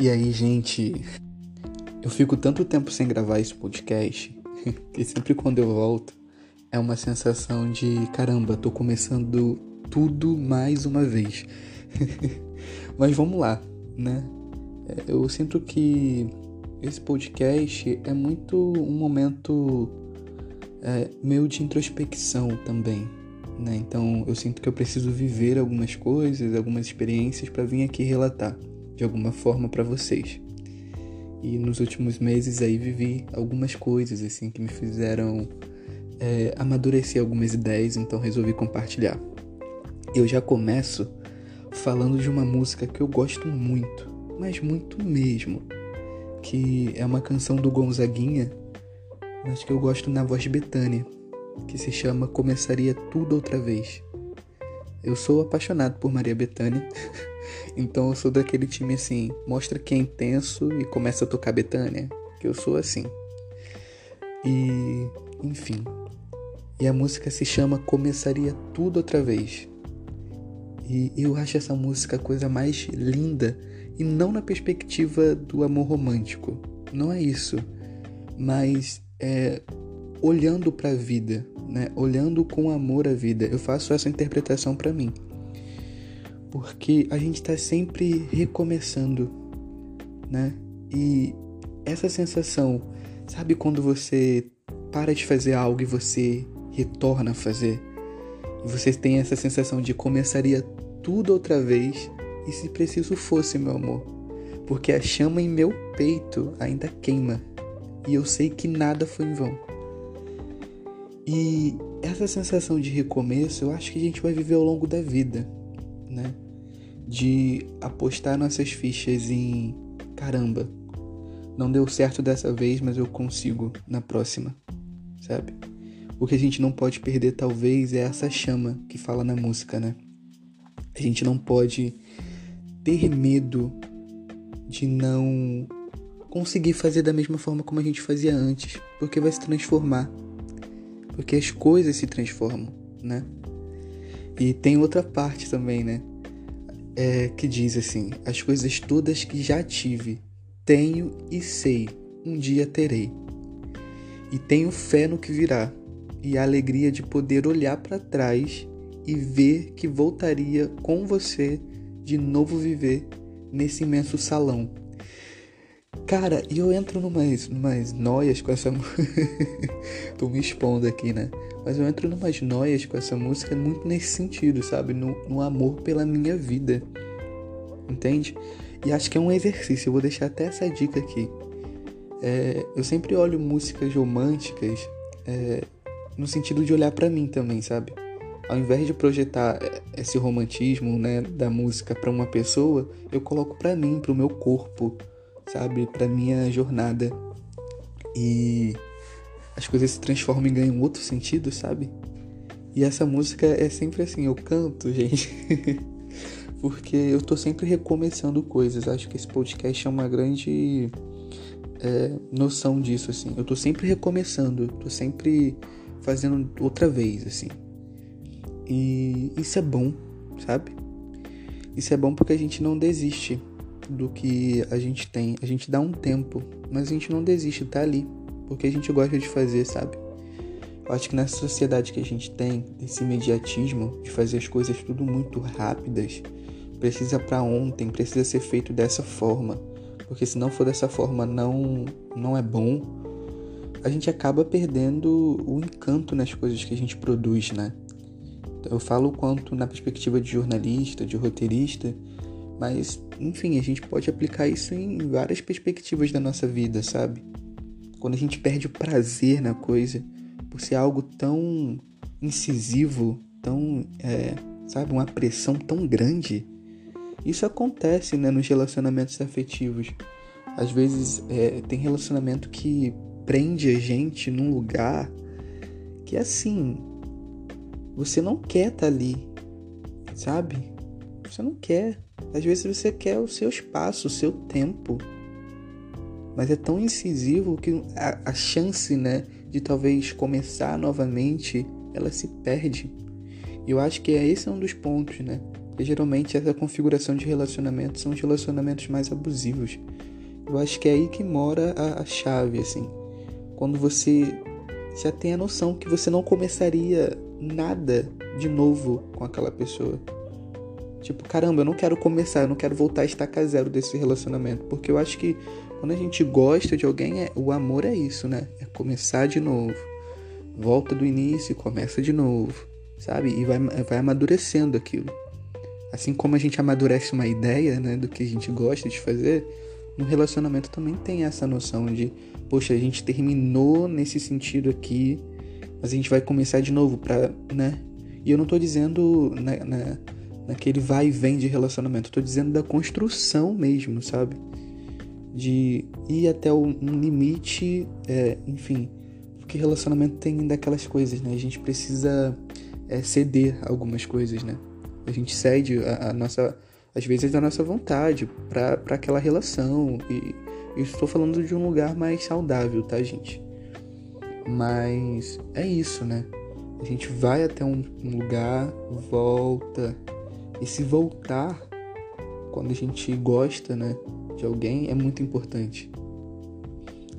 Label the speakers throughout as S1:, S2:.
S1: E aí, gente, eu fico tanto tempo sem gravar esse podcast que sempre quando eu volto é uma sensação de caramba, tô começando tudo mais uma vez. Mas vamos lá, né? É, eu sinto que esse podcast é muito um momento é, meio de introspecção também, né? Então eu sinto que eu preciso viver algumas coisas, algumas experiências para vir aqui relatar de alguma forma para vocês. E nos últimos meses aí vivi algumas coisas assim que me fizeram é, amadurecer algumas ideias, então resolvi compartilhar. Eu já começo falando de uma música que eu gosto muito, mas muito mesmo, que é uma canção do Gonzaguinha, mas que eu gosto na voz de Betânia, que se chama Começaria Tudo Outra Vez. Eu sou apaixonado por Maria Bethânia, então eu sou daquele time assim, mostra que é intenso e começa a tocar Bethânia, que eu sou assim. E, enfim. E a música se chama Começaria Tudo Outra Vez. E eu acho essa música a coisa mais linda, e não na perspectiva do amor romântico, não é isso, mas é olhando para a vida, né? Olhando com amor a vida. Eu faço essa interpretação para mim. Porque a gente está sempre recomeçando, né? E essa sensação, sabe quando você para de fazer algo e você retorna a fazer? E você tem essa sensação de começaria tudo outra vez e se preciso fosse, meu amor, porque a chama em meu peito ainda queima e eu sei que nada foi em vão. E essa sensação de recomeço eu acho que a gente vai viver ao longo da vida, né? De apostar nossas fichas em caramba, não deu certo dessa vez, mas eu consigo na próxima, sabe? O que a gente não pode perder, talvez, é essa chama que fala na música, né? A gente não pode ter medo de não conseguir fazer da mesma forma como a gente fazia antes, porque vai se transformar porque as coisas se transformam, né? E tem outra parte também, né? É, que diz assim: as coisas todas que já tive, tenho e sei, um dia terei. E tenho fé no que virá, e a alegria de poder olhar para trás e ver que voltaria com você de novo viver nesse imenso salão Cara, e eu entro numas, numas noias com essa música. Tô me expondo aqui, né? Mas eu entro numas noias com essa música muito nesse sentido, sabe? No, no amor pela minha vida. Entende? E acho que é um exercício. Eu vou deixar até essa dica aqui. É, eu sempre olho músicas românticas é, no sentido de olhar para mim também, sabe? Ao invés de projetar esse romantismo, né, da música para uma pessoa, eu coloco para mim, para o meu corpo, sabe, para minha jornada. E as coisas se transformam e ganham outro sentido, sabe? E essa música é sempre assim, eu canto, gente. Porque eu tô sempre recomeçando coisas. Acho que esse podcast é uma grande é, noção disso, assim. Eu tô sempre recomeçando, tô sempre fazendo outra vez, assim. E isso é bom, sabe? Isso é bom porque a gente não desiste do que a gente tem. A gente dá um tempo, mas a gente não desiste, tá ali. Porque a gente gosta de fazer, sabe? Eu acho que nessa sociedade que a gente tem, esse imediatismo de fazer as coisas tudo muito rápidas, precisa para ontem, precisa ser feito dessa forma. Porque se não for dessa forma, não, não é bom. A gente acaba perdendo o encanto nas coisas que a gente produz, né? Eu falo quanto na perspectiva de jornalista, de roteirista, mas, enfim, a gente pode aplicar isso em várias perspectivas da nossa vida, sabe? Quando a gente perde o prazer na coisa, por ser algo tão incisivo, tão, é, sabe, uma pressão tão grande. Isso acontece, né, nos relacionamentos afetivos. Às vezes é, tem relacionamento que prende a gente num lugar que assim, você não quer estar tá ali, sabe? Você não quer. Às vezes você quer o seu espaço, o seu tempo. Mas é tão incisivo que a, a chance, né, de talvez começar novamente, ela se perde. E eu acho que é esse é um dos pontos, né? Porque geralmente essa configuração de relacionamento são os relacionamentos mais abusivos. Eu acho que é aí que mora a, a chave, assim. Quando você já tem a noção que você não começaria nada de novo com aquela pessoa. Tipo, caramba, eu não quero começar, eu não quero voltar a estacar zero desse relacionamento. Porque eu acho que quando a gente gosta de alguém, é, o amor é isso, né? É começar de novo. Volta do início e começa de novo, sabe? E vai, vai amadurecendo aquilo. Assim como a gente amadurece uma ideia, né, do que a gente gosta de fazer, no relacionamento também tem essa noção de, poxa, a gente terminou nesse sentido aqui, mas a gente vai começar de novo pra, né? E eu não tô dizendo na, na, naquele vai e vem de relacionamento, eu tô dizendo da construção mesmo, sabe? De ir até um limite, é, enfim, porque relacionamento tem daquelas coisas, né? A gente precisa é, ceder algumas coisas, né? A gente cede a, a nossa, às vezes, a nossa vontade para aquela relação. E estou falando de um lugar mais saudável, tá, gente? Mas é isso, né? A gente vai até um lugar, volta. E se voltar, quando a gente gosta, né, de alguém, é muito importante.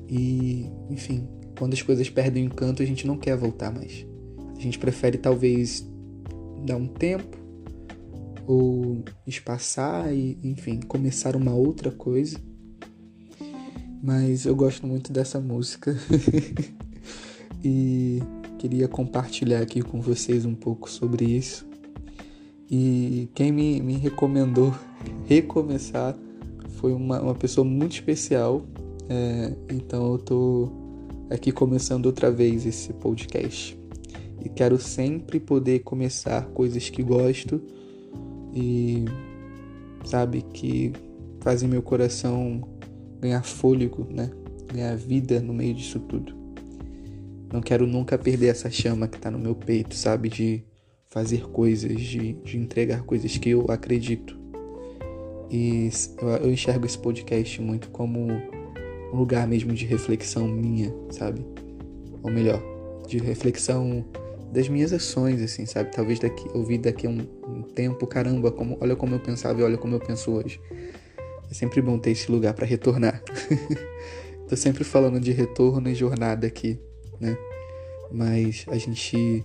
S1: E, enfim, quando as coisas perdem o encanto, a gente não quer voltar mais. A gente prefere talvez dar um tempo ou espaçar e, enfim, começar uma outra coisa. Mas eu gosto muito dessa música e queria compartilhar aqui com vocês um pouco sobre isso. E quem me, me recomendou recomeçar foi uma, uma pessoa muito especial. É, então eu tô aqui começando outra vez esse podcast. E quero sempre poder começar coisas que gosto e sabe que fazem meu coração ganhar fôlego, né? Ganhar vida no meio disso tudo. Não quero nunca perder essa chama que tá no meu peito, sabe? De fazer coisas, de, de entregar coisas que eu acredito. E eu, enxergo esse podcast muito como um lugar mesmo de reflexão minha, sabe? Ou melhor, de reflexão das minhas ações, assim, sabe? Talvez daqui, eu vi daqui a um, um, tempo, caramba, como, olha como eu pensava e olha como eu penso hoje. É sempre bom ter esse lugar para retornar. Tô sempre falando de retorno e jornada aqui, né? Mas a gente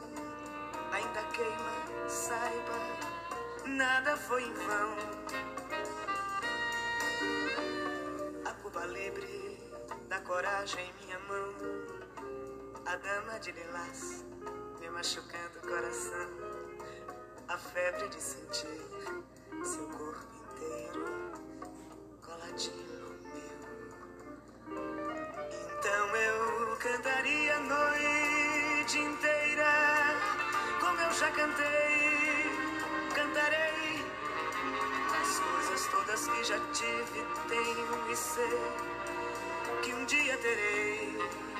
S2: nada foi em vão. A Cuba livre da coragem em minha mão. A dama de lilás me machucando o coração. A febre de sentir seu corpo inteiro coladinho cantei cantarei. As coisas todas que já tive, tenho e sei que um dia terei